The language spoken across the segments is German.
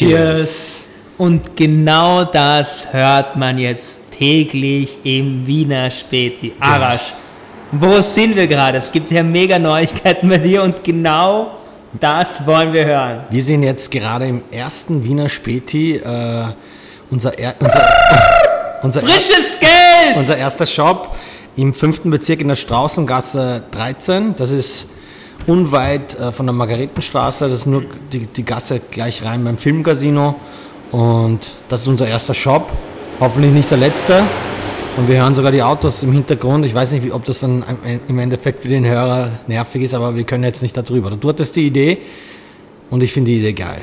Cheers. Und genau das hört man jetzt täglich im Wiener Späti. Arash, wo sind wir gerade? Es gibt ja mega Neuigkeiten bei dir und genau das wollen wir hören. Wir sind jetzt gerade im ersten Wiener Späti. Äh, unser, er, unser, unser Frisches Geld! Unser erster Shop im fünften Bezirk in der Straußengasse 13. Das ist unweit äh, von der Margaretenstraße. Das ist nur die, die Gasse gleich rein beim Filmcasino. Und das ist unser erster Shop. Hoffentlich nicht der letzte. Und wir hören sogar die Autos im Hintergrund. Ich weiß nicht, wie, ob das dann im Endeffekt für den Hörer nervig ist, aber wir können jetzt nicht darüber. Du hattest die Idee und ich finde die Idee geil.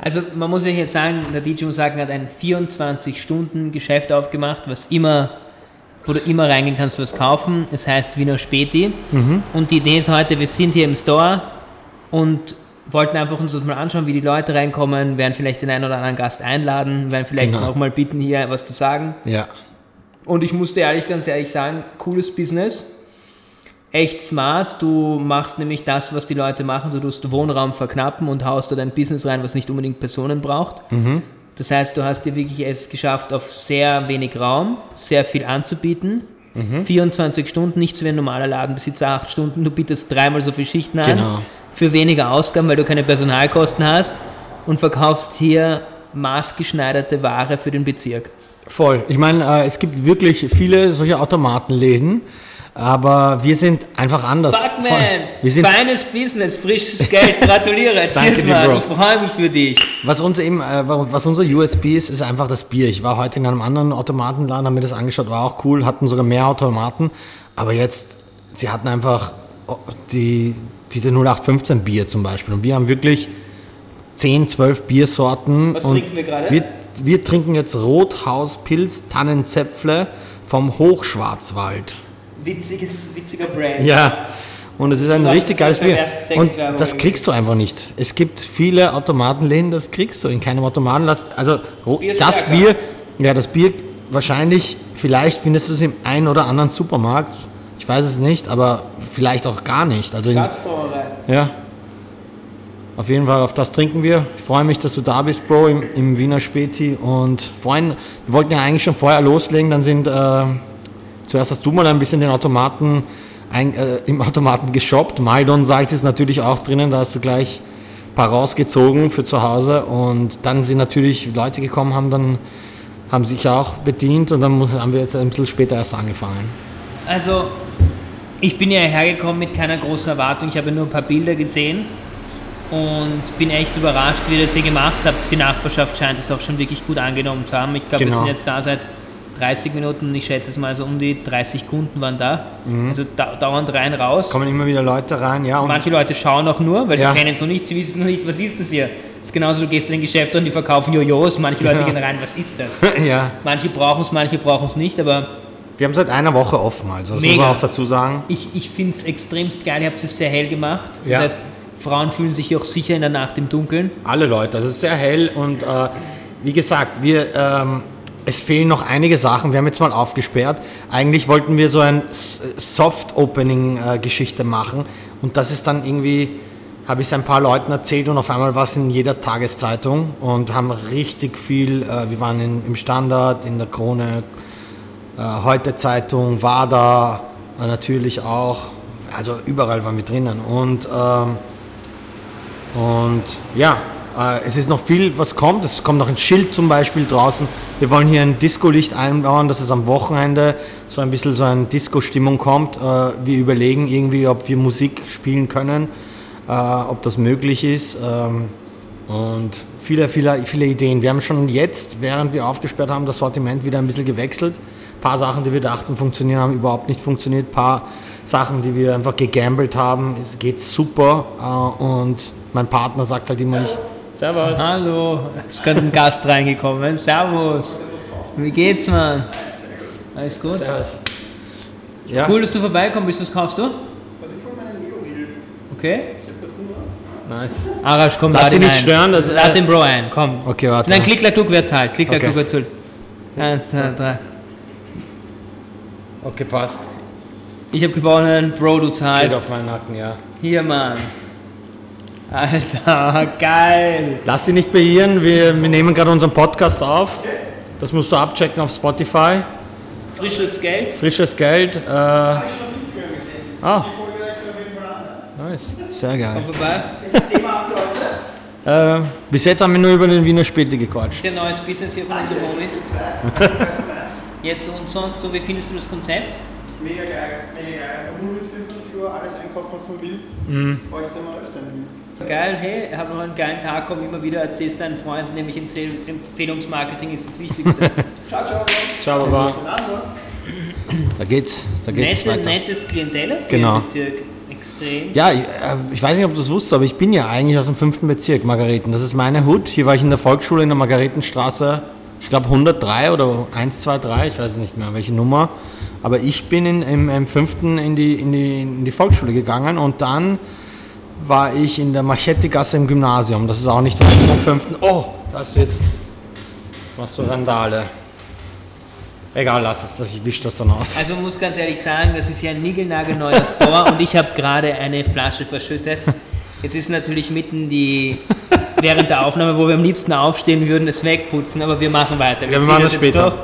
Also man muss sich jetzt sagen, der DJ Musaken hat ein 24-Stunden-Geschäft aufgemacht, was immer, wo du immer reingehen kannst, was kaufen. Es heißt Wiener Späti. Mhm. Und die Idee ist heute, wir sind hier im Store und wollten einfach uns das mal anschauen, wie die Leute reinkommen, werden vielleicht den einen oder anderen Gast einladen, werden vielleicht genau. auch mal bitten, hier was zu sagen. Ja. Und ich musste ehrlich, ganz ehrlich sagen, cooles Business. Echt smart. Du machst nämlich das, was die Leute machen. Du tust Wohnraum verknappen und haust dort ein Business rein, was nicht unbedingt Personen braucht. Mhm. Das heißt, du hast dir wirklich es geschafft, auf sehr wenig Raum sehr viel anzubieten. Mhm. 24 Stunden, nicht so wie ein normaler Ladenbesitzer, 8 Stunden. Du bietest dreimal so viele Schichten an. Genau. Für weniger Ausgaben, weil du keine Personalkosten hast. Und verkaufst hier maßgeschneiderte Ware für den Bezirk. Voll. Ich meine, äh, es gibt wirklich viele solche Automatenläden, aber wir sind einfach anders. Fuck man, wir sind feines Business, frisches Geld, gratuliere. Danke Cheers, dir, Bro. Ich freue mich für dich. Was, unser, eben, äh, was unser USB ist, ist einfach das Bier. Ich war heute in einem anderen Automatenladen, habe mir das angeschaut, war auch cool, hatten sogar mehr Automaten, aber jetzt, sie hatten einfach oh, die, diese 0815 Bier zum Beispiel und wir haben wirklich 10, 12 Biersorten. Was trinken wir gerade? wir trinken jetzt Rothauspilz Tannenzäpfle vom Hochschwarzwald. Witziges, witziger Brand. Ja, und es ist ein richtig geiles Bier. Und das kriegst du einfach nicht. Es gibt viele Automatenläden, das kriegst du in keinem Automaten. Also das Bier, das Bier ja, das Bier wahrscheinlich, vielleicht findest du es im einen oder anderen Supermarkt. Ich weiß es nicht, aber vielleicht auch gar nicht. Also in, ja. Auf jeden Fall, auf das trinken wir. Ich freue mich, dass du da bist, Bro, im, im Wiener Späti. Und vorhin, wir wollten ja eigentlich schon vorher loslegen, dann sind, äh, zuerst hast du mal ein bisschen den Automaten, ein, äh, im Automaten geshoppt. Maidon Salz ist natürlich auch drinnen, da hast du gleich ein paar rausgezogen für zu Hause. Und dann sind natürlich Leute gekommen, haben dann, haben sich auch bedient und dann haben wir jetzt ein bisschen später erst angefangen. Also, ich bin ja hergekommen mit keiner großen Erwartung, ich habe nur ein paar Bilder gesehen und bin echt überrascht, wie ihr das hier gemacht habt. Die Nachbarschaft scheint es auch schon wirklich gut angenommen zu haben. Ich glaube, genau. wir sind jetzt da seit 30 Minuten ich schätze es mal so um die 30 Kunden waren da. Mhm. Also da, dauernd rein, raus. Kommen immer wieder Leute rein, ja. Manche Leute schauen auch nur, weil ja. sie kennen es noch nicht, sie wissen noch nicht, was ist das hier. Das ist genauso, du gehst in ein Geschäft und die verkaufen Jojos, manche Leute ja. gehen rein, was ist das? ja. Manche brauchen es, manche brauchen es nicht, aber... Wir haben seit einer Woche offen, also das Mega. muss man auch dazu sagen. Ich, ich finde es extremst geil, ihr habt es sehr hell gemacht. Das ja. heißt, Frauen fühlen sich auch sicher in der Nacht im Dunkeln. Alle Leute, ist sehr hell und äh, wie gesagt, wir, ähm, es fehlen noch einige Sachen. Wir haben jetzt mal aufgesperrt. Eigentlich wollten wir so ein Soft-Opening-Geschichte äh, machen und das ist dann irgendwie, habe ich es ein paar Leuten erzählt und auf einmal war es in jeder Tageszeitung und haben richtig viel, äh, wir waren in, im Standard, in der Krone, äh, Heute Zeitung, WADA äh, natürlich auch, also überall waren wir drinnen und ähm, und ja, es ist noch viel, was kommt. Es kommt noch ein Schild zum Beispiel draußen. Wir wollen hier ein Disco-Licht einbauen, dass es am Wochenende so ein bisschen so eine Disco-Stimmung kommt. Äh, wir überlegen irgendwie, ob wir Musik spielen können, äh, ob das möglich ist. Ähm, und viele, viele, viele Ideen. Wir haben schon jetzt, während wir aufgesperrt haben, das Sortiment wieder ein bisschen gewechselt. Ein paar Sachen, die wir dachten funktionieren, haben überhaupt nicht funktioniert. Ein paar Sachen, die wir einfach gegambelt haben, es geht super. Und mein Partner sagt halt immer nicht. Servus. Hallo, es ist gerade ein Gast reingekommen. Servus. Wie geht's, Mann? Alles gut? Servus. Ja. Cool, dass du vorbeikommen bist. Was kaufst du? Also ich hole meine Neo-Riegel. Okay. Ich hab Nice. Arash, komm, Lass dich nicht ein. stören. Das, lad den Bro ein, komm. Okay, warte. Nein, klick, klack, duck, wer zahlt. Klick, klack, duck, wer zahlt. Eins, zwei, drei. Okay, passt. Ich habe gewonnen, Bro, du zahlst. Geht auf meinen Nacken, ja. Hier, Mann. Alter, geil. Lass dich nicht beirren, wir, wir nehmen gerade unseren Podcast auf. Das musst du abchecken auf Spotify. Frisches Geld. Frisches Geld. Äh, Habe ich schon auf Instagram gesehen. ah, Die Folge auf jeden Fall nice. Sehr geil. Komm vorbei. Das Thema ab, Leute. Äh, bis jetzt haben wir nur über den Wiener Späti gequatscht. Das ist ein neues Business hier von meine? Jetzt und sonst, so wie findest du das Konzept? Mega geil, mega geil. Von 0 bis 24 Uhr alles einkaufen, was man will. Mhm. Bräuchte man öfter in Wien. Geil, hey, hab noch einen geilen Tag, komm immer wieder, erzählst deinen Freunden, nämlich Empfehl- Empfehlungsmarketing ist das Wichtigste. Ciao, ciao. Ciao, Baba. Da geht's, da geht's Nette, weiter. nettes Klientel du Genau. im Bezirk. Extrem. Ja, ich, äh, ich weiß nicht, ob du das wusstest, aber ich bin ja eigentlich aus dem fünften Bezirk, Margareten. Das ist meine Hut. Hier war ich in der Volksschule in der Margaretenstraße, ich glaube 103 oder 123, ich weiß nicht mehr welche Nummer. Aber ich bin in, im, im fünften in die, in, die, in die Volksschule gegangen und dann war ich in der Machetti-Gasse im Gymnasium. Das ist auch nicht weit vom fünften. Oh, da hast du jetzt, machst du Randale. Egal, lass es, ich wisch das dann auf. Also muss ganz ehrlich sagen, das ist ja ein niegelnagelneuer Store und ich habe gerade eine Flasche verschüttet. Jetzt ist natürlich mitten die während der Aufnahme, wo wir am liebsten aufstehen würden, es wegputzen, aber wir machen weiter. Ja, wir machen das später.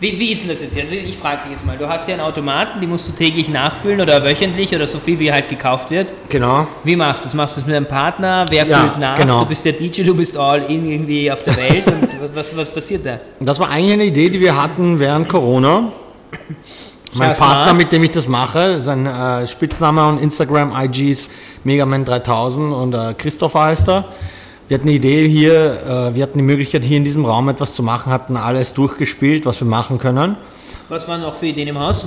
Wie, wie ist denn das jetzt? Also ich frage dich jetzt mal, du hast ja einen Automaten, die musst du täglich nachfüllen oder wöchentlich oder so viel wie halt gekauft wird. Genau. Wie machst du das? Machst du das mit einem Partner? Wer Ja, füllt nach? genau. Du bist der DJ, du bist all in irgendwie auf der Welt und was, was passiert da? Das war eigentlich eine Idee, die wir hatten während Corona. Mein Schau Partner, mal. mit dem ich das mache, sein äh, Spitzname und Instagram IG ist Megaman3000 und äh, Christopher heißt er. Wir hatten eine Idee hier, äh, wir hatten die Möglichkeit hier in diesem Raum etwas zu machen, hatten alles durchgespielt, was wir machen können. Was waren noch für Ideen im Haus?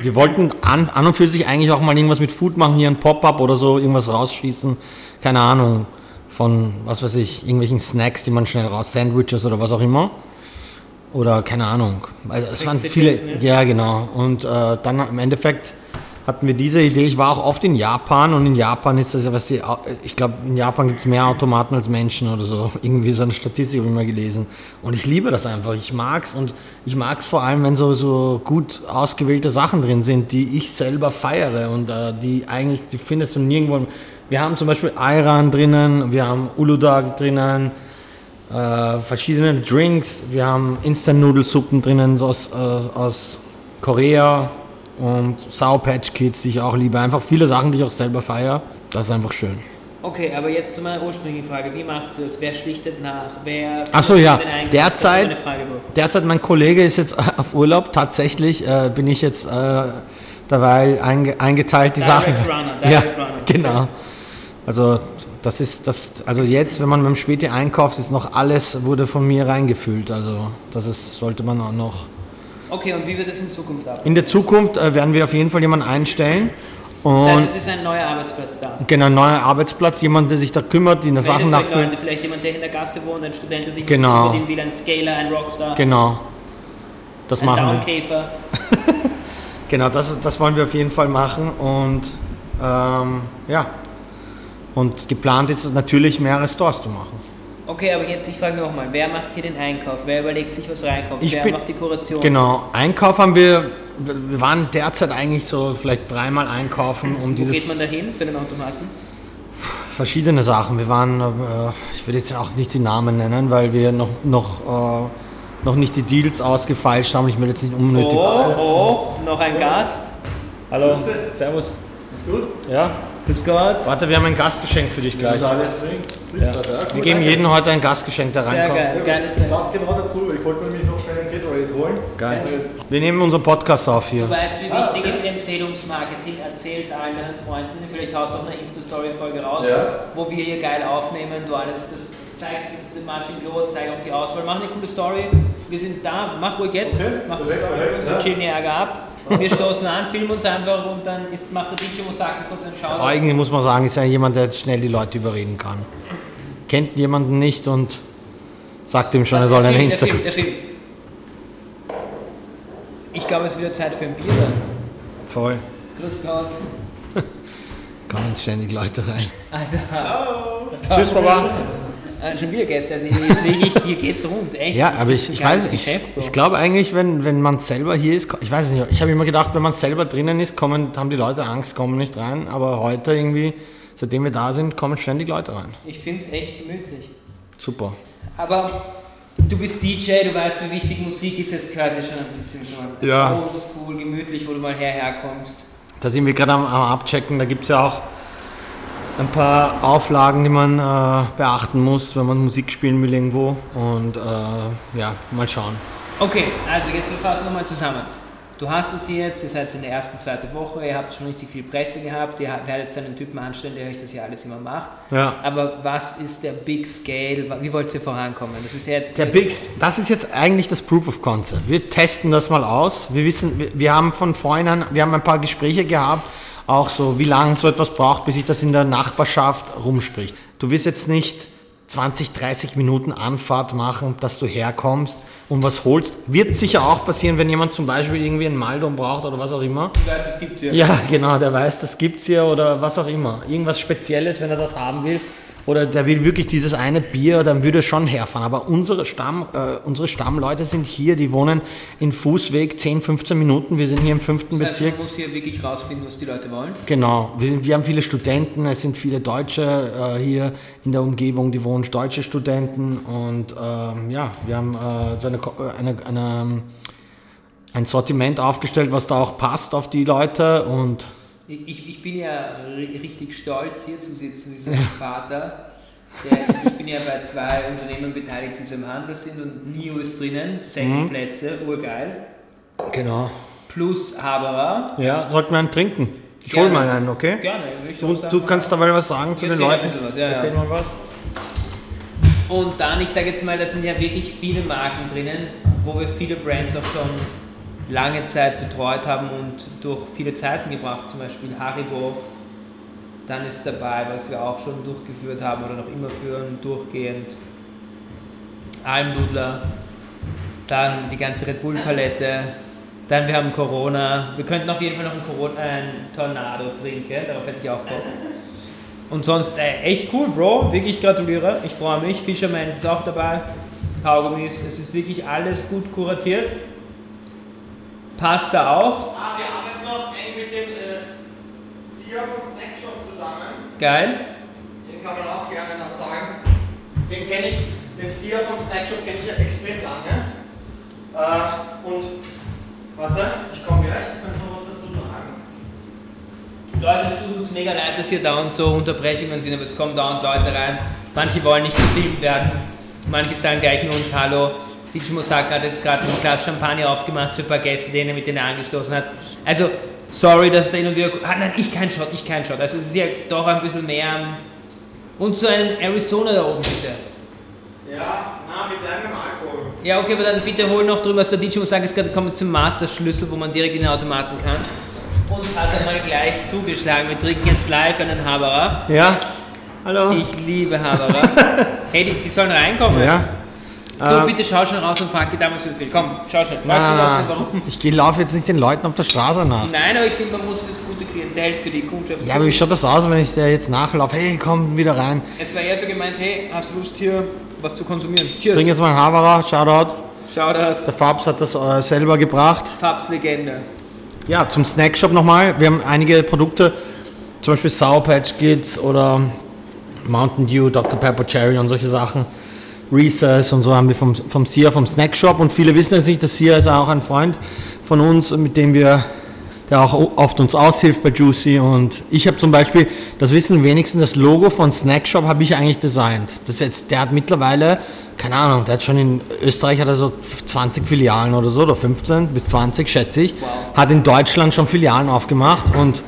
Wir wollten an, an und für sich eigentlich auch mal irgendwas mit Food machen, hier ein Pop-up oder so, irgendwas rausschießen, keine Ahnung, von, was weiß ich, irgendwelchen Snacks, die man schnell raus, Sandwiches oder was auch immer. Oder keine Ahnung. Also es waren viele, ne? ja genau. Und äh, dann im Endeffekt hatten wir diese Idee. Ich war auch oft in Japan und in Japan ist das ja, was die, ich glaube, in Japan gibt es mehr Automaten als Menschen oder so. Irgendwie so eine Statistik habe ich mal gelesen. Und ich liebe das einfach. Ich mag's und ich mag's vor allem, wenn so, so gut ausgewählte Sachen drin sind, die ich selber feiere und äh, die eigentlich, die findest du nirgendwo. Wir haben zum Beispiel Ayran drinnen, wir haben Uludag drinnen, äh, verschiedene Drinks. Wir haben Instant-Nudelsuppen drinnen so aus, äh, aus Korea und Sour Patch Kids, die ich auch liebe. Einfach viele Sachen, die ich auch selber feiere. Das ist einfach schön. Okay, aber jetzt zu meiner ursprünglichen Frage. Wie macht ihr es? Wer schlichtet nach? Wer Ach so, ja. Derzeit-. Derzeit mein Kollege ist jetzt auf Urlaub. Tatsächlich äh, bin ich jetzt äh, dabei einge eingeteilt, die Direct Sachen. Runner, ja, Direct Runner. genau. Also das ist das. Also jetzt, wenn man beim Späti einkauft, ist noch alles wurde von mir reingefüllt. Also das ist sollte man auch noch. Okay, und wie wird es in Zukunft ab? In der Zukunft äh, werden wir auf jeden Fall jemanden einstellen. Das Und heißt, es ist ein neuer Arbeitsplatz da. genau, ein neuer Arbeitsplatz, jemand, der sich da kümmert, die eine Sachen Meldet euch nachfüllt. Leute, vielleicht jemand, der in der Gasse wohnt, ein Student, der sich Genau. nicht verdienen will, ein Scaler, ein Rockstar, Genau. Das ein machen wir. Downkäfer. Genau, das, das wollen wir auf jeden Fall machen und ähm, ja. Und geplant ist es natürlich, mehrere Stores zu machen. Okay, aber jetzt, ich frage nochmal, wer macht hier den Einkauf? Wer überlegt sich, was reinkommt? Ich wer bin- macht die Kuration? Genau, Einkauf haben wir, wir waren derzeit eigentlich so vielleicht dreimal einkaufen, um Wo dieses geht man da hin für den Automaten? verschiedene Sachen. Wir waren, äh, ich will jetzt auch nicht die Namen nennen, weil wir noch, noch, äh, noch nicht die Deals ausgefeilscht haben. Ich will jetzt nicht unnötig. Oh, oh, noch ein Gast. Hallo, Servus. Ist gut? Ja, Grüß Gott. warte, wir haben ein Gastgeschenk für dich gleich. alles drin. Ja. Wir geben jedem heute ein Gastgeschenk, der Sehr reinkommt. geil, Ding. Das genau dazu. Ich wollte nämlich noch schnell ein Gatorade holen. Geil. Wir nehmen unseren Podcast auf hier. Du weißt, wie wichtig ist Empfehlungsmarketing. Erzähl es allen deinen Freunden. Vielleicht haust du auch eine Insta-Story-Folge raus, Ja. wo wir hier geil aufnehmen. Du alles, das zeigt das den Marching Glow, zeig auch die Auswahl. Mach eine coole Story. Wir sind da. Mach ruhig jetzt. Okay, Mach perfekt, Story. ja. chillen die Ärger ab. Wir stoßen an, filmen uns einfach und dann ist, macht der DJ Mosaki kurz einen Shoutout. Eigentlich muss man sagen, ist ja jemand, der schnell die Leute überreden kann. Kennt jemanden nicht und sagt ihm schon, er soll eine Der Film, Instagram. der Film. Ich glaube, es wird Zeit für ein Bier dann. Voll. Grüß Gott. Kommen ständig Leute rein. Alter. Tschüss, Baba. Äh, schon wieder Gäste, also lege ich, hier geht's rund, echt. Ja, aber ich, ich weiß nicht. Ich, ich glaube eigentlich, wenn, wenn man selber hier ist, ich weiß nicht, ich habe immer gedacht, wenn man selber drinnen ist, kommen, haben die Leute Angst, kommen nicht rein. Aber heute irgendwie seitdem wir da sind, kommen ständig Leute rein. Ich finde es echt gemütlich. Super. Aber du bist DJ, du weißt, wie wichtig Musik ist. Es gehört ja schon ein bisschen so Ja. oldschool, gemütlich, wo du mal herher kommst. Da sind wir gerade am, am Abchecken. Da gibt es ja auch ein paar Auflagen, die man äh, beachten muss, wenn man Musik spielen will irgendwo. Und äh, ja, mal schauen. Okay, also jetzt wir fassen nochmal zusammen. Du hast es jetzt, ihr seid in der ersten, zweiten Woche, ihr habt schon richtig viel Presse gehabt, ihr werdet jetzt einen Typen anstellen, der euch das ja alles immer macht. Ja. Aber was ist der Big Scale? Wie wollt ihr vorankommen? Das ist jetzt. Der Big, das ist jetzt eigentlich das Proof of Concept. Wir testen das mal aus. Wir wissen, wir, wir haben von vornherein, wir haben ein paar Gespräche gehabt, auch so, wie lange so etwas braucht, bis sich das in der Nachbarschaft rumspricht. Du wirst jetzt nicht 20, 30 Minuten Anfahrt machen, dass du herkommst und was holst. Wird sicher auch passieren, wenn jemand zum Beispiel irgendwie einen Maldon braucht oder was auch immer. Du weißt, das gibt's ja. Ja, genau, der weiß, das gibt's hier oder was auch immer. Irgendwas Spezielles, wenn er das haben will. Oder der will wirklich dieses eine Bier, dann würde er schon herfahren. Aber unsere, Stamm, äh, unsere Stammleute sind hier, die wohnen in Fußweg 10, 15 Minuten. Wir sind hier im fünften Das heißt, Bezirk. man muss hier wirklich rausfinden, was die Leute wollen. Genau, wir, sind, wir haben viele Studenten, es sind viele Deutsche äh, hier in der Umgebung, die wohnen, deutsche Studenten. Und ähm, ja, wir haben äh, so eine, äh, eine, eine, ein Sortiment aufgestellt, was da auch passt auf die Leute. Und Ich, ich, bin ja ri- richtig stolz, hier zu sitzen, wie so ein Vater. Der, ich bin ja bei zwei Unternehmen beteiligt, die so im Handel sind und NIO ist drinnen, sechs Mhm. Plätze, urgeil. genau. Plus Haberer. Ja, sollten wir einen trinken? Ich Gerne. hol mal einen, okay? Gerne, Du, du kannst dabei was sagen zu den Leuten? was, ja, ja. Erzähl mal was. Und dann, ich sage jetzt mal, da sind ja wirklich viele Marken drinnen, wo wir viele Brands auch schon lange Zeit betreut haben und durch viele Zeiten gebracht, zum Beispiel Haribo. Dann ist dabei, was wir auch schon durchgeführt haben oder noch immer führen, durchgehend. Almdudler, dann die ganze Red Bull Palette, dann wir haben Corona. Wir könnten auf jeden Fall noch einen, Corona, einen Tornado trinken, darauf hätte ich auch Bock. Und sonst äh, echt cool, Bro. Wirklich gratuliere. Ich freue mich. Fisherman ist auch dabei. Kaugummis. Es ist wirklich alles gut kuratiert. Pasta auch. Ah, wir arbeiten noch eng mit dem äh, CEO von Snackshop zusammen. Geil. Den kann man auch gerne noch sagen. Den kenne ich, den CEO vom Snackshop kenne ich ja extrem lange. Äh, und warte, ich komme gleich, ich kann schon was dazu sagen. Leute, es tut uns mega leid, dass hier dauernd so Unterbrechungen sind, aber es kommen dauernd Leute rein. Manche wollen nicht gefilmt werden. Manche sagen gleich nur uns Hallo. DJ Mosaka hat jetzt gerade ein Glas Champagner aufgemacht für ein paar Gäste, denen er mit denen er angestoßen hat. Also, sorry, dass da hin und wieder. Ah, nein, ich kein Shot, ich kein Shot. Also, es ist ja doch ein bisschen mehr. ähm, Und so ein Arizona da oben, bitte. Ja, na, wir bleiben im Alkohol. Ja, okay, aber dann bitte hol noch drüber, was der DJ Mosaka ist gerade kommen zum Master-Schlüssel, wo man direkt in den Automaten kann. Und hat einmal gleich zugeschlagen. Wir trinken jetzt live einen Haberer. Ja? Hallo? Ich liebe Haberer. hey, die, die sollen reinkommen. ja? Du, Äh, bitte schau schon raus und frag die damals so viel. Komm, schau schon. Frag nein, raus, warum. Ich laufe jetzt nicht den Leuten auf der Straße nach. Nein, aber ich finde, man muss fürs gute Klientel, für die Kundschaft. Ja, aber wie schaut das aus, wenn ich dir jetzt nachlaufe? Hey, komm wieder rein. es war eher so gemeint, hey, hast du Lust hier was zu konsumieren? Cheers. Trink jetzt mal einen Haberer, Shoutout. Shoutout. Der Fabs hat das äh, selber gebracht. Fabs Legende. Ja, zum Snackshop nochmal. Wir haben einige Produkte, zum Beispiel Sour Patch Kids oder Mountain Dew, Dr. Pepper Cherry und solche Sachen. Recess und so haben wir vom, vom Sia, vom Snackshop. Und viele wissen es nicht, dass Sia ist auch ein Freund von uns, mit dem wir, der auch oft uns aushilft bei Juicy. Und ich habe zum Beispiel, das wissen wenigstens, das Logo von Snackshop habe ich eigentlich designt. Das jetzt, der hat mittlerweile, keine Ahnung, der hat schon in Österreich hat er so 20 Filialen oder so, oder 15 bis 20, schätze ich. Hat in Deutschland schon Filialen aufgemacht und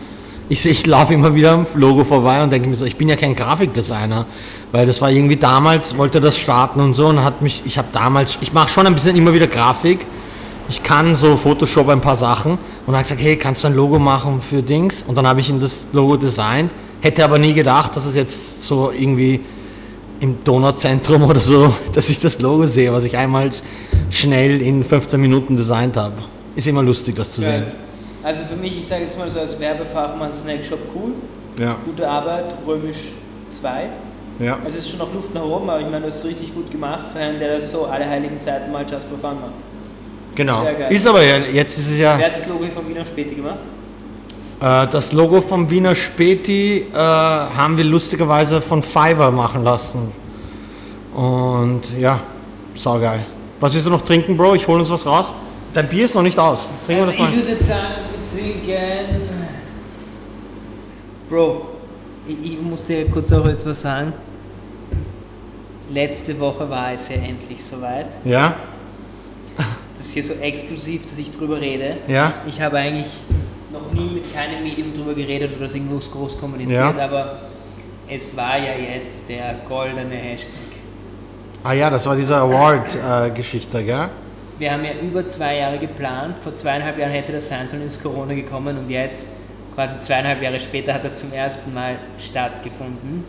ich, ich laufe immer wieder am Logo vorbei und denke mir so, ich bin ja kein Grafikdesigner, weil das war irgendwie damals, wollte das starten und so und hat mich, ich habe damals, ich mache schon ein bisschen immer wieder Grafik, ich kann so Photoshop ein paar Sachen und er hat gesagt, hey, kannst du ein Logo machen für Dings? Und dann habe ich ihm das Logo designt, hätte aber nie gedacht, dass es jetzt so irgendwie im Donauzentrum oder so, dass ich das Logo sehe, was ich einmal schnell in 15 Minuten designt habe. Ist immer lustig, das zu sehen. Geil. Also für mich, ich sage jetzt mal so als Werbefachmann Snackshop cool. Ja, Gute Arbeit, römisch 2. ja. Also es ist schon noch Luft nach oben, aber ich meine, du hast es richtig gut gemacht für einen, der das so alle heiligen Zeiten mal just for fun macht. Genau. Ist aber ja, jetzt ist es ja. Wer hat das Logo von Wiener Späti gemacht? Äh, das Logo vom Wiener Späti äh, haben wir lustigerweise von Fiverr machen lassen. Und ja, saugeil. Was willst du noch trinken, Bro? Ich hole uns was raus. Dein Bier ist noch nicht aus. Trinken wir das mal. ich würde sagen, wir trinken. Bro, ich, ich muss dir kurz auch etwas sagen. Letzte Woche war es ja endlich soweit. Ja? Das ist hier so exklusiv, dass ich drüber rede. Ja? Ich habe eigentlich noch nie mit keinem Medium drüber geredet oder das irgendwo groß kommuniziert, Ja. aber es war ja jetzt der goldene Hashtag. Ah ja, das war diese Award-Geschichte, gell? Wir haben ja über zwei Jahre geplant. Vor zweieinhalb Jahren hätte das sein sollen, ins Corona gekommen und jetzt, quasi zweieinhalb Jahre später, hat er zum ersten Mal stattgefunden.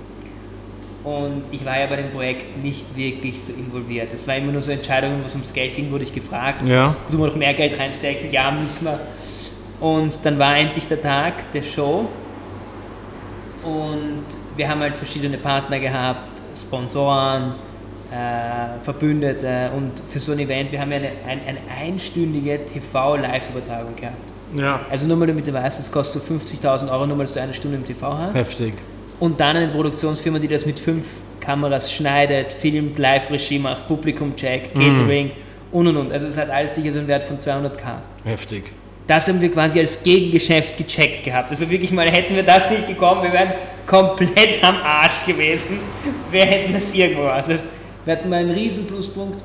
Und ich war ja bei dem Projekt nicht wirklich so involviert. Es war immer nur so Entscheidungen, wo es ums Geld ging, wurde ich gefragt. Ja. Können wir noch mehr Geld reinstecken? Ja, müssen wir. Und dann war endlich der Tag der Show. Und wir haben halt verschiedene Partner gehabt, Sponsoren, äh, Verbündete und für so ein Event, wir haben ja eine, ein, eine einstündige TV-Live-Übertragung gehabt. Ja. Also nur mal damit du weißt, das kostet so 50.000 Euro, nur mal, dass du eine Stunde im TV hast. Heftig. Und dann eine Produktionsfirma, die das mit fünf Kameras schneidet, filmt, Live-Regie macht, Publikum checkt, Catering und und und. Also es hat alles sicher so einen Wert von 200k. Heftig. Das haben wir quasi als Gegengeschäft gecheckt gehabt. Also wirklich mal, hätten wir das nicht gekommen, wir wären komplett am Arsch gewesen. Wir hätten das irgendwo. Das heißt, wir hatten mal einen riesen Pluspunkt.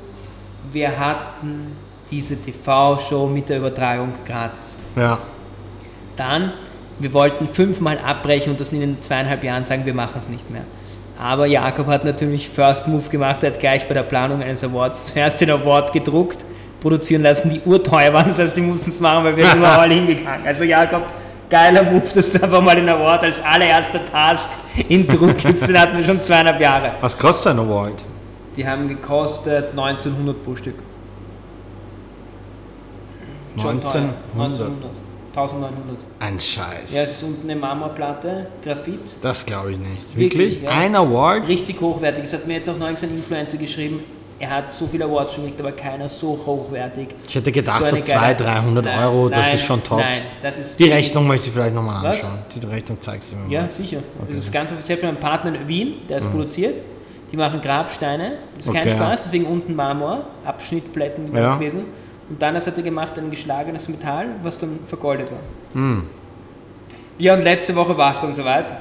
Wir hatten diese TV-Show mit der Übertragung gratis. Ja. Dann, wir wollten fünfmal abbrechen und das in den zweieinhalb Jahren sagen, wir machen es nicht mehr. Aber Jakob hat natürlich First Move gemacht, er hat gleich bei der Planung eines Awards zuerst den Award gedruckt, produzieren lassen, die urteuer waren, das heißt, die mussten es machen, weil wir sind immer all hingegangen. Also Jakob, geiler Move, dass du einfach mal den Award als allererster Task in Druck gibst, den hatten wir schon zweieinhalb Jahre. Was kostet ein Award? Die haben gekostet 1900 pro Stück. Schon teuer. 1900. 1900. 1900. Ein Scheiß. Ja, es ist unten eine Marmorplatte, Graphit. Das glaube ich nicht. Wirklich, Wirklich? ja. Ein Award? Richtig hochwertig. Es hat mir jetzt auch neulich ein Influencer geschrieben, er hat so viele Awards schon gekriegt, aber keiner so hochwertig. Ich hätte gedacht, so, eine 200, geile- 300 Nein, Euro, das nein, ist schon top. Nein, das ist Die Rechnung möchte ich vielleicht nochmal Was? anschauen. Die Rechnung zeigst du mir Ja, mal. sicher. Das ist ganz offiziell von einem Partner in Wien, der es produziert. Die machen Grabsteine. Das ist kein Mhm. Okay. Spaß, deswegen unten Marmor, Abschnittplätten, Ja. gewesen. Und dann hat er gemacht, ein geschlagenes Metall, was dann vergoldet war. Hm. Ja, und letzte Woche war es dann soweit.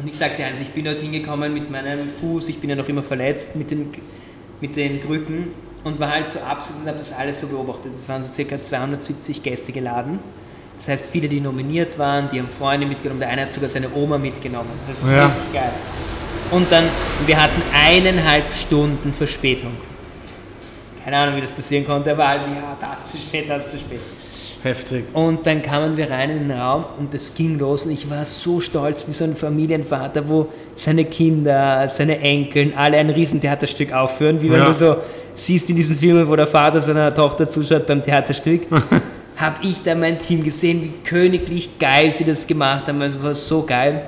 Und ich sagte eins, ich bin dort hingekommen mit meinem Fuß, ich bin ja noch immer verletzt mit den, mit den Krücken und war halt so abseits und habe das alles so beobachtet. Es waren so circa 270 Gäste geladen. Das heißt, viele, die nominiert waren, die haben Freunde mitgenommen, der eine hat sogar seine Oma mitgenommen. Das ist Ja. wirklich geil. Und dann, wir hatten eineinhalb Stunden Verspätung. Keine Ahnung, wie das passieren konnte, aber also, ja, das ist zu spät, das ist zu spät. Heftig. Und dann kamen wir rein in den Raum und es ging los und ich war so stolz wie so ein Familienvater, wo seine Kinder, seine Enkeln alle ein Riesentheaterstück aufführen, wie wenn Ja. du so siehst in diesen Filmen, wo der Vater seiner Tochter zuschaut beim Theaterstück. habe ich da mein Team gesehen, wie königlich geil sie das gemacht haben. Also war so geil.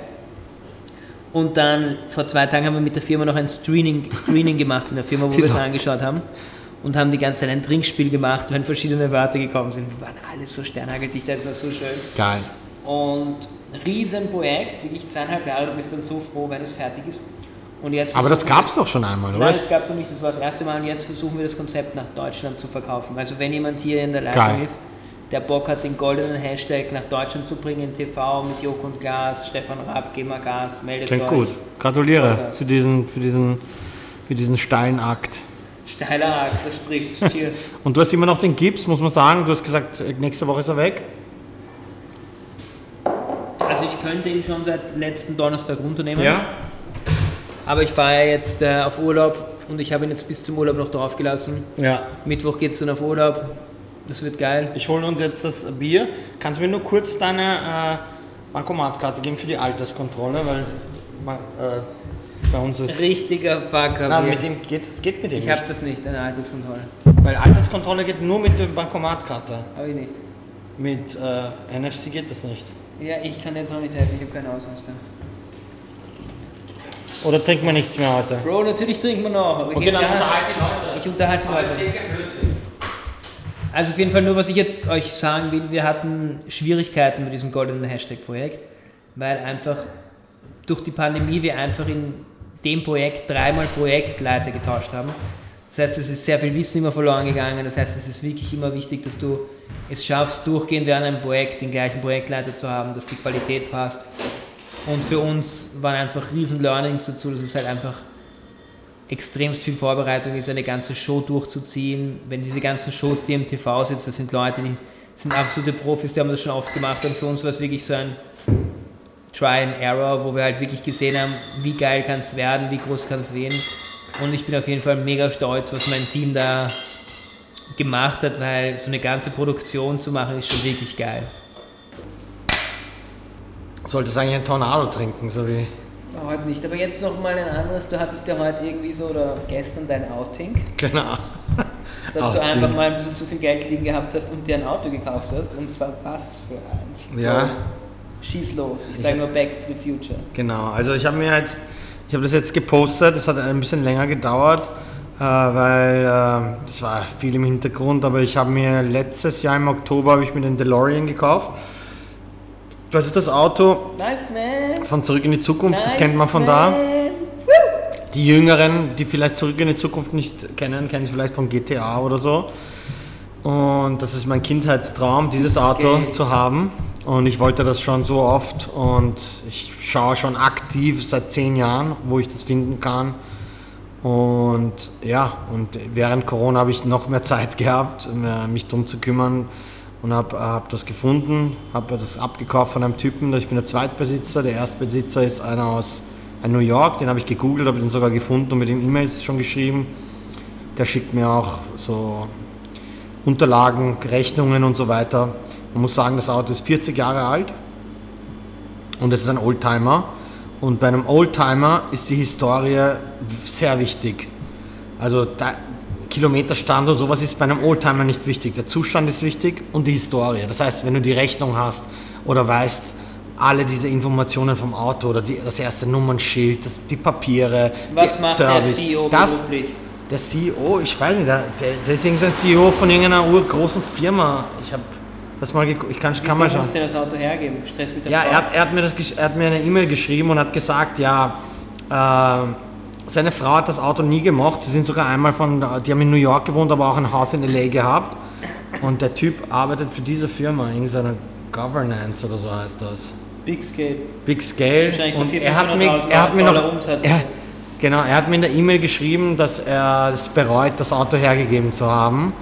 Und dann vor zwei Tagen haben wir mit der Firma noch ein Screening, Screening gemacht in der Firma, wo wir es angeschaut haben. Und haben die ganze Zeit ein Trinkspiel gemacht, wenn verschiedene Wörter gekommen sind. Wir waren alle so sternhageldicht, das war so schön. Geil. Und Riesenprojekt, wirklich zweieinhalb Jahre, du bist dann so froh, wenn es fertig ist. Und jetzt Aber das gab es doch schon einmal, oder? Nein, das gab es noch nicht, das war das erste Mal und jetzt versuchen wir das Konzept nach Deutschland zu verkaufen. Also wenn jemand hier in der Leitung Geil. ist, der Bock hat, den goldenen Hashtag nach Deutschland zu bringen, in TV mit Joko und Glas, Stefan Raab, Gema Gas, meldet Klingt euch. gut. Gratuliere für diesen, für, diesen, für diesen steilen Akt. Steiler Akt, das trifft. Cheers. Und du hast immer noch den Gips, muss man sagen. Du hast gesagt, nächste Woche ist er weg. Also ich könnte ihn schon seit letzten Donnerstag runternehmen. Ja? Aber ich fahre ja jetzt äh, auf Urlaub und ich habe ihn jetzt bis zum Urlaub noch drauf gelassen. Ja. Mittwoch geht es dann auf Urlaub. Das wird geil. Ich hole uns jetzt das Bier. Kannst du mir nur kurz deine äh, Bankomatkarte geben für die Alterskontrolle, weil man, äh, bei uns ist. Richtiger Fucker. Wir- mit dem geht, es geht mit dem ich habe nicht. das nicht, eine Alterskontrolle. Weil Alterskontrolle geht nur mit der Bankomatkarte. Habe ich nicht. Mit äh, NFC geht das nicht. Ja, ich kann jetzt noch nicht helfen, ich habe keinen Ausweis da. Oder trinkt man nichts mehr heute? Bro, natürlich trinken wir noch. Aber Okay, geht dann gar nicht. unterhalt die Leute. Ich unterhalte die Leute. Blödsinn. Also auf jeden Fall nur, was ich jetzt euch sagen will, wir hatten Schwierigkeiten mit diesem goldenen Hashtag-Projekt, weil einfach durch die Pandemie wir einfach in dem Projekt dreimal Projektleiter getauscht haben. Das heißt, es ist sehr viel Wissen immer verloren gegangen. Das heißt, es ist wirklich immer wichtig, dass du es schaffst, durchgehend während einem Projekt den gleichen Projektleiter zu haben, dass die Qualität passt. Und für uns waren einfach riesen Learnings dazu, dass es halt einfach extremst viel Vorbereitung ist, eine ganze Show durchzuziehen. Wenn diese ganzen Shows, die im TV sitzen, das sind Leute, die sind absolute Profis, die haben das schon oft gemacht und für uns war es wirklich so ein Try and Error, wo wir halt wirklich gesehen haben, wie geil kann es werden, wie groß kann es werden. Und ich bin auf jeden Fall mega stolz, was mein Team da gemacht hat, weil so eine ganze Produktion zu machen ist schon wirklich geil. Solltest eigentlich ein Tornado trinken, so wie. Heute nicht, aber jetzt noch mal ein anderes. Du hattest ja heute irgendwie so oder gestern dein Outing. Genau. Dass Outing. du einfach mal ein bisschen zu viel Geld liegen gehabt hast und dir ein Auto gekauft hast. Und zwar was für eins. Ja. Schieß los. Ich sage nur Back to the Future. Genau, also ich habe mir jetzt, ich habe das jetzt gepostet, das hat ein bisschen länger gedauert, äh, weil äh, das war viel im Hintergrund, aber ich habe mir letztes Jahr im Oktober habe ich mir den DeLorean gekauft. Das ist das Auto Nice, von Zurück in die Zukunft, das Nice, kennt man von man. da. Die Jüngeren, die vielleicht Zurück in die Zukunft nicht kennen, kennen es vielleicht von GTA oder so. Und das ist mein Kindheitstraum, dieses Auto zu haben. Und ich wollte das schon so oft und ich schaue schon aktiv seit zehn Jahren, wo ich das finden kann. Und ja, und während Corona habe ich noch mehr Zeit gehabt, mich darum zu kümmern und habe hab das gefunden, habe das abgekauft von einem Typen. Ich bin der Zweitbesitzer, der Erstbesitzer ist einer aus New York, den habe ich gegoogelt, habe ihn sogar gefunden und mit ihm E-Mails schon geschrieben. Der schickt mir auch so Unterlagen, Rechnungen und so weiter. Man muss sagen, das Auto ist 40 Jahre alt und es ist ein Oldtimer. Und bei einem Oldtimer ist die Historie sehr wichtig. Also der Kilometerstand und sowas ist bei einem Oldtimer nicht wichtig. Der Zustand ist wichtig und die Historie. Das heißt, wenn du die Rechnung hast oder weißt, alle diese Informationen vom Auto oder die, das erste Nummernschild, das, die Papiere, Was die macht Service, der CEO das, beruflich? der CEO, ich weiß nicht, der, der, der ist irgendwie so ein CEO von irgendeiner urgroßen Firma. Ich habe das mal ich kann, kann mal Wieso schauen. musst du dir das Auto hergeben? Stress mit der Ja, Frau? er hat, er, hat mir das, er hat mir eine E-Mail geschrieben und hat gesagt, ja, äh, seine Frau hat das Auto nie gemocht. Sie sind sogar einmal von, die haben in New York gewohnt, aber auch ein Haus in LA gehabt. Und der Typ arbeitet für diese Firma, irgendeine Governance oder so heißt das. Big Scale. Big Scale. Wahrscheinlich so und 400.000, er hat mir, er hat mir noch, er, genau, er hat mir in der E-Mail geschrieben, dass er es bereut, das Auto hergegeben zu haben.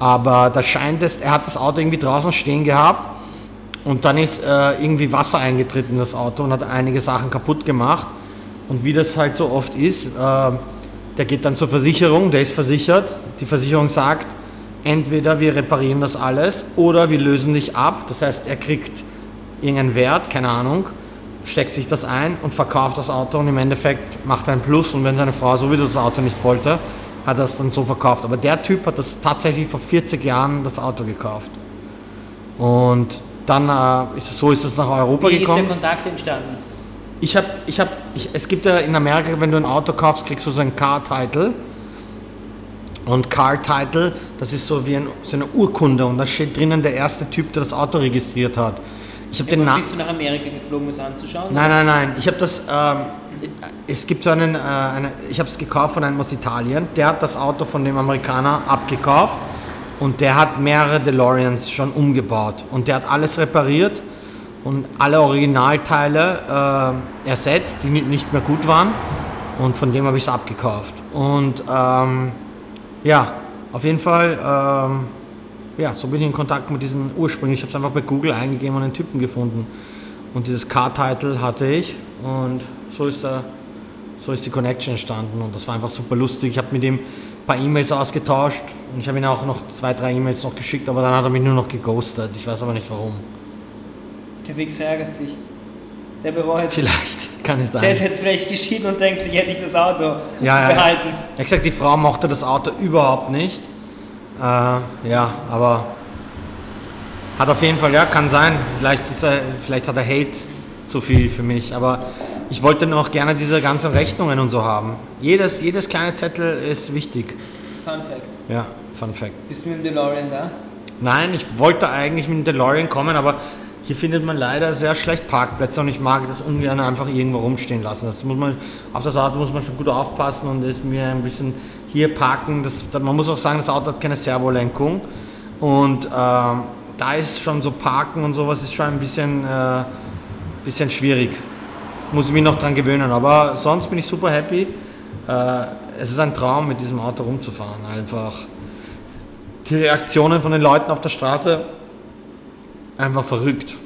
Aber da scheint es, er hat das Auto irgendwie draußen stehen gehabt und dann ist äh, irgendwie Wasser eingetreten in das Auto und hat einige Sachen kaputt gemacht. Und wie das halt so oft ist, äh, der geht dann zur Versicherung, der ist versichert. Die Versicherung sagt, entweder wir reparieren das alles oder wir lösen dich ab. Das heißt, er kriegt irgendeinen Wert, keine Ahnung, steckt sich das ein und verkauft das Auto und im Endeffekt macht er einen Plus. Und wenn seine Frau sowieso das Auto nicht wollte, hat es dann so verkauft. Aber der Typ hat das tatsächlich vor 40 Jahren das Auto gekauft. Und dann äh, ist es so, ist es nach Europa Wie ist gekommen. der Kontakt entstanden? Ich habe, ich habe, es gibt ja in Amerika, wenn du ein Auto kaufst, kriegst du so ein Car-Title. Und Car-Title, das ist so wie ein, so eine Urkunde und da steht drinnen der erste Typ, der das Auto registriert hat. Ich habe den Namen. bist du nach Amerika geflogen, um es anzuschauen? Nein, nein, nein. Ich habe das. Ähm, es gibt so einen. Äh, eine, ich habe es gekauft von einem aus Italien. Der hat das Auto von dem Amerikaner abgekauft und der hat mehrere DeLoreans schon umgebaut und der hat alles repariert und alle Originalteile äh, ersetzt, die ni- nicht mehr gut waren und von dem habe ich es abgekauft. Und ähm, ja, auf jeden Fall. Ähm, ja, so bin ich in Kontakt mit diesen ursprünglich. Ich habe es einfach bei Google eingegeben und einen Typen gefunden. Und dieses Car-Title hatte ich und so ist, der, so ist die Connection entstanden und das war einfach super lustig. Ich habe mit ihm ein paar E-Mails ausgetauscht und ich habe ihm auch noch zwei, drei E-Mails noch geschickt, aber dann hat er mich nur noch geghostet. Ich weiß aber nicht warum. Der Wichser ärgert sich. Der bereut Vielleicht kann es sein. Der ist jetzt vielleicht geschieden und denkt sich, hätte ich das Auto ja, ja, ja. behalten. Er hat gesagt, die Frau mochte das Auto überhaupt nicht. Äh, ja, aber hat auf jeden Fall, ja, kann sein. Vielleicht, ist er, vielleicht hat er Hate zu viel für mich. Aber ich wollte noch gerne diese ganzen Rechnungen und so haben. Jedes, jedes kleine Zettel ist wichtig. Fun Fact. Ja. Fun Fact. Bist du mit dem DeLorean da? Nein, ich wollte eigentlich mit dem DeLorean kommen, aber hier findet man leider sehr schlecht Parkplätze und ich mag das ungern einfach irgendwo rumstehen lassen. Das muss man, auf das Auto muss man schon gut aufpassen und ist mir ein bisschen hier parken. Das, man muss auch sagen, das Auto hat keine Servolenkung und ähm, da ist schon so Parken und sowas ist schon ein bisschen, äh, bisschen schwierig. Muss ich mich noch dran gewöhnen, aber sonst bin ich super happy. Äh, es ist ein Traum, mit diesem Auto rumzufahren. Einfach die Reaktionen von den Leuten auf der Straße einfach verrückt.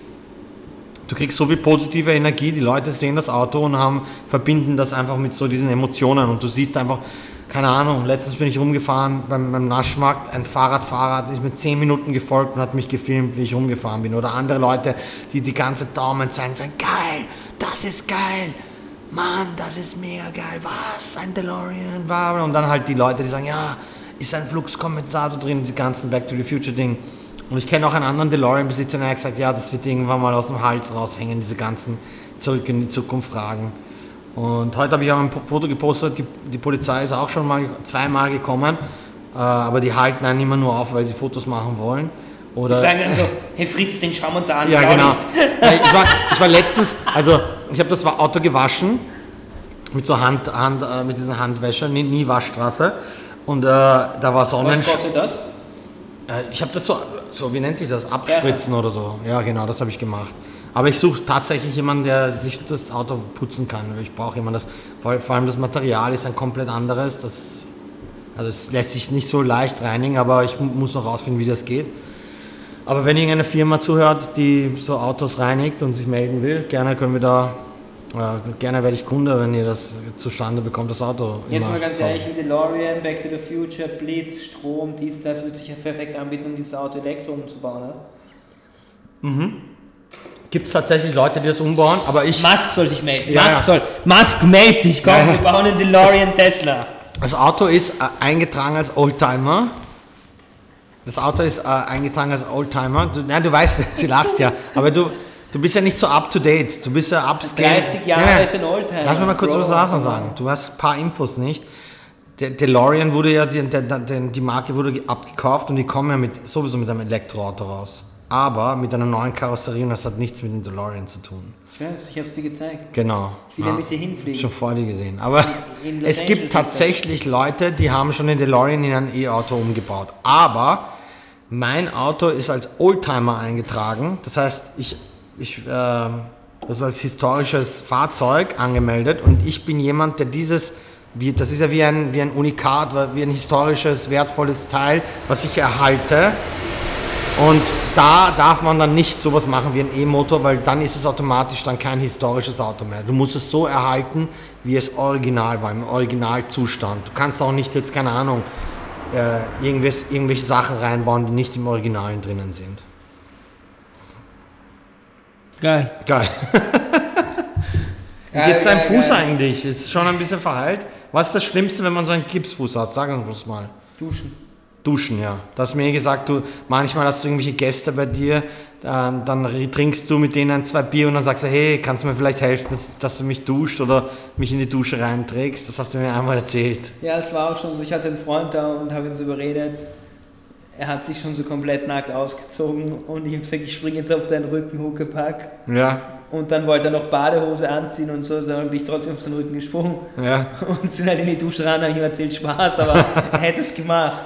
Du kriegst so viel positive Energie, die Leute sehen das Auto und haben, verbinden das einfach mit so diesen Emotionen und du siehst einfach, keine Ahnung, letztens bin ich rumgefahren beim, beim Naschmarkt, ein Fahrradfahrer ist mir 10 Minuten gefolgt und hat mich gefilmt, wie ich rumgefahren bin. Oder andere Leute, die die ganze Daumen zeigen, sagen, geil, das ist geil, Mann, das ist mega geil, was, ein DeLorean, und dann halt die Leute, die sagen, ja, ist ein Fluxkompensator drin, die ganzen Back to the Future Ding. Und ich kenne auch einen anderen DeLorean-Besitzer, der hat gesagt, ja, das wird irgendwann mal aus dem Hals raushängen, diese ganzen Zurück in die Zukunft Fragen. Und heute habe ich auch ein Foto gepostet, die, die Polizei ist auch schon mal zweimal gekommen, äh, aber die halten einen immer nur auf, weil sie Fotos machen wollen. Oder die sagen dann so, hey Fritz, den schauen wir uns an. Ja, genau. ich, war, ich war letztens, also ich habe das Auto gewaschen mit so Hand, Hand äh, mit dieser Handwäsche, nie, nie Waschstraße. Und äh, da war Sonnenschein. Was kostet das? Äh, ich habe das so, so, wie nennt sich das? Abspritzen ja. oder so. Ja, genau, das habe ich gemacht. Aber ich suche tatsächlich jemanden, der sich das Auto putzen kann. Ich brauche jemanden, das, vor allem das Material ist ein komplett anderes. Das, also es lässt sich nicht so leicht reinigen, aber ich muss noch rausfinden, wie das geht. Aber wenn irgendeine Firma zuhört, die so Autos reinigt und sich melden will, gerne können wir da ja, gerne werde ich Kunde, wenn ihr das zustande bekommt, das Auto. Jetzt mal ganz ehrlich, ein DeLorean, Back to the Future, Blitz, Strom, dies, das wird sich ja perfekt anbieten, um dieses Auto Elektro umzubauen, ne? Mhm. Gibt es tatsächlich Leute, die das umbauen, aber ich... Musk soll sich melden. Ja, Musk, ja. Soll, Musk meld dich, komm, ja. wir bauen einen DeLorean Tesla. Das Auto ist äh, eingetragen als Oldtimer. Das Auto ist äh, eingetragen als Oldtimer. Du, nein, du weißt, du lachst ja, aber du, Du bist ja nicht so up to date. Du bist ja upscale. 30 Jahre ja, ist ein Oldtimer. Lass mich mal kurz was Sachen sagen. Du hast ein paar Infos nicht. Der DeLorean wurde ja, die, der, die Marke wurde abgekauft und die kommen ja mit, sowieso mit einem Elektroauto raus. Aber mit einer neuen Karosserie und das hat nichts mit dem DeLorean zu tun. Ich weiß, ich habe es dir gezeigt. Genau. Ich will ja, mit dir hinfliegen. Schon vor dir gesehen. Aber es gibt tatsächlich Leute, die haben schon den DeLorean in ein E-Auto umgebaut. Aber mein Auto ist als Oldtimer eingetragen. Das heißt, ich ich, äh, das ist als historisches Fahrzeug angemeldet und ich bin jemand, der dieses, wie, das ist ja wie ein, wie ein Unikat, wie ein historisches, wertvolles Teil, was ich erhalte. Und da darf man dann nicht sowas machen wie ein E-Motor, weil dann ist es automatisch dann kein historisches Auto mehr. Du musst es so erhalten, wie es original war, im Originalzustand. Du kannst auch nicht jetzt, keine Ahnung, äh, irgendwelche Sachen reinbauen, die nicht im Originalen drinnen sind. Geil. Geil. Wie geht's deinem Fuß geil. eigentlich? Ist schon ein bisschen verheilt? Was ist das Schlimmste, wenn man so einen Gipsfuß hat? Sagen wir es mal. Duschen. Duschen, ja. Du hast mir gesagt, du manchmal hast du irgendwelche Gäste bei dir, dann, dann trinkst du mit denen zwei Bier und dann sagst du, hey, kannst du mir vielleicht helfen, dass, du mich duscht oder mich in die Dusche reinträgst? Das hast du mir einmal erzählt. Ja, es war auch schon so. Ich hatte einen Freund da und habe ihn so überredet, er hat sich schon so komplett nackt ausgezogen und ich habe gesagt, ich springe jetzt auf deinen Rücken, Huckepack. Ja. Und dann wollte er noch Badehose anziehen und so, dann bin ich trotzdem auf seinen Rücken gesprungen. Ja. Und sind halt in die Dusche ran, habe ich ihm erzählt, Spaß, aber er hätte es gemacht.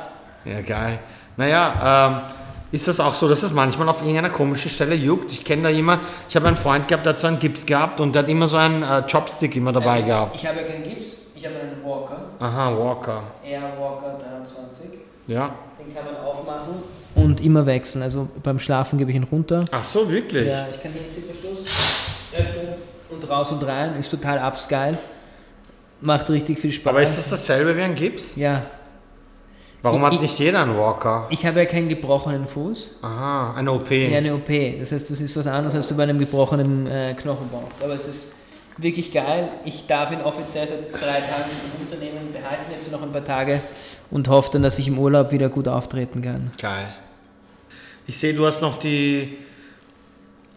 Ja, geil. Naja, ähm, ist das auch so, dass es manchmal auf irgendeiner komischen Stelle juckt? Ich kenne da immer, ich habe einen Freund gehabt, der hat so einen Gips gehabt und der hat immer so einen äh, Chopstick immer dabei also, gehabt. Ich habe ja keinen Gips, ich habe einen Walker. Aha, Walker. Air Walker 23. Ja. Den kann man aufmachen und immer wechseln. Also beim Schlafen gebe ich ihn runter. Ach so, wirklich? Ja, ich kann den Zipperschluss öffnen und raus und rein. Ist total upsgeil. Macht richtig viel Spaß. Aber ist das dasselbe wie ein Gips? Ja. Warum ich, hat nicht jeder einen Walker? Ich habe ja keinen gebrochenen Fuß. Aha, eine OP. Ja, eine OP. Das heißt, das ist was anderes, als du bei einem gebrochenen äh, Knochen brauchst. Aber es ist wirklich geil. Ich darf ihn offiziell seit drei Tagen im Unternehmen behalten, jetzt noch ein paar Tage und hoffe dann, dass ich im Urlaub wieder gut auftreten kann. Geil. Ich sehe, du hast noch die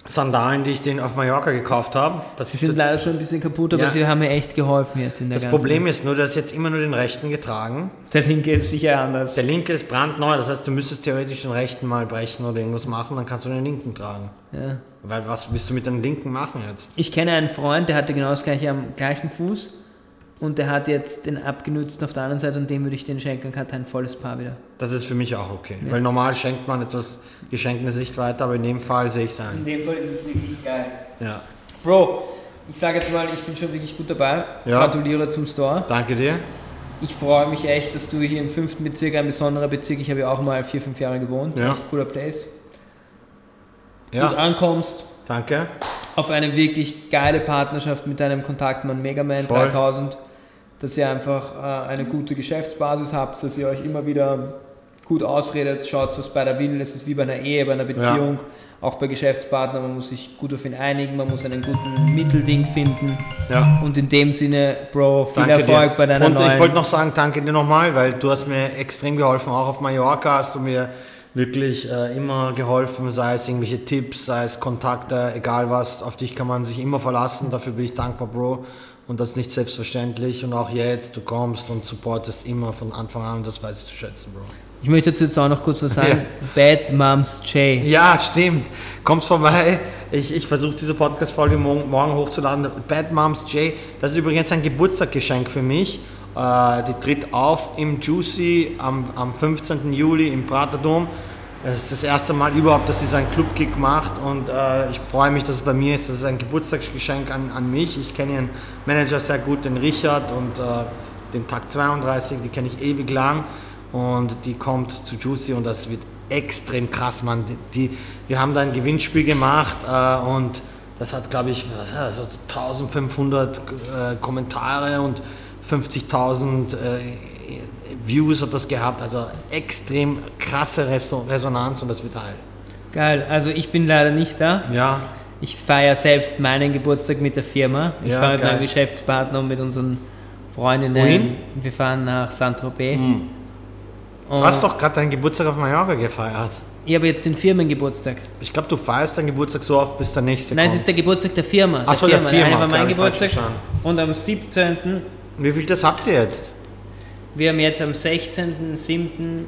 Sandalen, die ich den auf Mallorca gekauft habe. Das Sie sind leider schon ein bisschen kaputt, aber Ja. sie haben mir echt geholfen jetzt in der Das Problem ist nur, dass jetzt immer nur den rechten getragen. Der linke ist sicher anders. Der linke ist brandneu, das heißt, du müsstest theoretisch den rechten mal brechen oder irgendwas machen, dann kannst du den linken tragen. Ja. Weil was willst du mit dem linken machen jetzt? Ich kenne einen Freund, der hatte genau das gleiche am gleichen Fuß und der hat jetzt den abgenutzt auf der anderen Seite und dem würde ich den schenken hat ein volles Paar wieder. Das ist für mich auch okay. Weil normal schenkt man etwas Geschenktes nicht weiter, aber in dem Fall sehe ich es ein. In dem Fall ist es wirklich geil. Ja. Bro, ich sage jetzt mal, ich bin schon wirklich gut dabei. Ja. Gratuliere zum Store. Danke dir. Ich freue mich echt, dass du hier im fünften Bezirk, ein besonderer Bezirk, ich habe ja auch mal vier, fünf Jahre gewohnt. Ja. Echt cooler Place. Gut Ja, ankommst, danke. auf eine wirklich geile Partnerschaft mit deinem Kontaktmann Megaman Voll. 3000, dass ihr einfach äh, eine gute Geschäftsbasis habt, dass ihr euch immer wieder gut ausredet, schaut, was bei der will, es ist wie bei einer Ehe, bei einer Beziehung, auch bei Geschäftspartnern, man muss sich gut auf ihn einigen, man muss einen guten Mittelding finden Ja. und in dem Sinne, Bro, viel Danke Erfolg dir. bei deiner Und neuen... ich wollte noch sagen, danke dir nochmal, weil du hast mir extrem geholfen. Auch auf Mallorca hast du mir wirklich äh, immer geholfen, sei es irgendwelche Tipps, sei es Kontakte, egal was. Auf dich kann man sich immer verlassen. Dafür bin ich dankbar, Bro. Und das ist nicht selbstverständlich. Und auch jetzt, du kommst und supportest immer von Anfang an. Und das weiß ich zu schätzen, Bro. Ich möchte dazu jetzt auch noch kurz was sagen. Bad Moms J. Ja, stimmt. Kommst vorbei. Ich, ich versuche diese Podcast-Folge morgen, morgen hochzuladen. Bad Moms J. Das ist übrigens ein Geburtstagsgeschenk für mich. Äh, die tritt auf im Juicy am, am 15. Juli im Praterdom. Es ist das erste Mal überhaupt, dass sie so einen Club-Gig macht und äh, ich freue mich, dass es bei mir ist. Das ist ein Geburtstagsgeschenk an, an mich. Ich kenne ihren Manager sehr gut, den Richard und äh, den Tag 32, die kenne ich ewig lang und die kommt zu Juicy und das wird extrem krass, Mann. Die, die, wir haben da ein Gewinnspiel gemacht äh, und das hat, glaube ich, was, hat das, so 1500 äh, Kommentare und 50.000 äh, Views hat das gehabt. Also extrem krasse Reso Resonanz und das wird heil. Geil, also ich bin leider nicht da. Ja, Ich feiere selbst meinen Geburtstag mit der Firma. Ich Ja, fahre mit geil. meinem Geschäftspartner und mit unseren Freundinnen. Wohin? Wir fahren nach Saint-Tropez. du hast doch gerade deinen Geburtstag auf Mallorca gefeiert. Ich habe jetzt den Firmengeburtstag. Ich glaube, du feierst deinen Geburtstag so oft, bis der nächste Nein, es kommt. ist der Geburtstag der Firma. Ach so, der eine Firma, war mein Geburtstag. Und am 17. Wie viel das habt ihr jetzt? Wir haben jetzt am 16.07.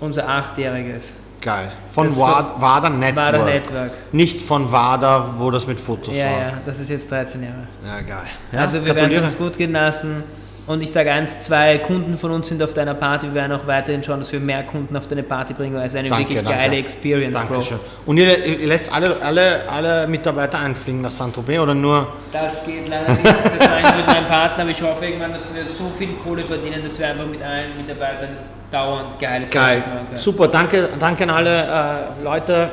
unser achtjähriges. Geil. Von Das Wad WADA Network. WADA Network. Nicht von WADA, wo das mit Fotos Ja, war. ja, das ist jetzt 13 Jahre. Ja, geil. also wir werden es uns gut gehen lassen. Und ich sage eins, zwei Kunden von uns sind auf deiner Party. Wir werden auch weiterhin schauen, dass wir mehr Kunden auf deine Party bringen, weil es eine Danke, wirklich danke. geile Experience, Bro. Dankeschön. Und ihr, ihr lässt alle, alle, alle Mitarbeiter einfliegen nach Saint-Tropez oder nur? Das geht leider nicht. Das mache ich mit meinem Partner, aber ich hoffe irgendwann, dass wir so viel Kohle verdienen, dass wir einfach mit allen Mitarbeitern dauernd geiles Geil. Machen können. Super, danke, danke an alle äh, Leute.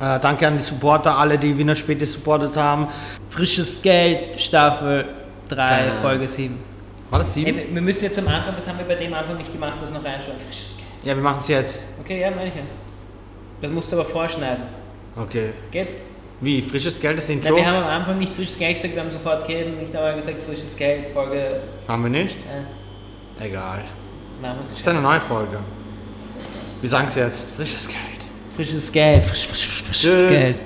Äh, danke an die Supporter, alle, die Wiener Späti supportet haben. Frisches Geld, Staffel 3, Keine Ahnung. Folge 7. War das sieben? Hey, wir müssen jetzt am Anfang, das haben wir bei dem Anfang nicht gemacht, das noch reinschauen. Frisches Geld. Ja, wir machen es jetzt. Okay, ja, meine ich ja. Das musst du aber vorschneiden. Okay. Geht's? Wie? Frisches Geld, Nein, Intro? wir haben am Anfang nicht frisches Geld gesagt, wir haben sofort gehen, nicht einmal gesagt frisches Geld, Folge. haben wir nicht? Äh, Egal. machen wir Das ist eine neue Folge. Wir sagen es jetzt. Frisches Geld. Frisches Geld, frisch, frisch, frisches Tschüss. Geld.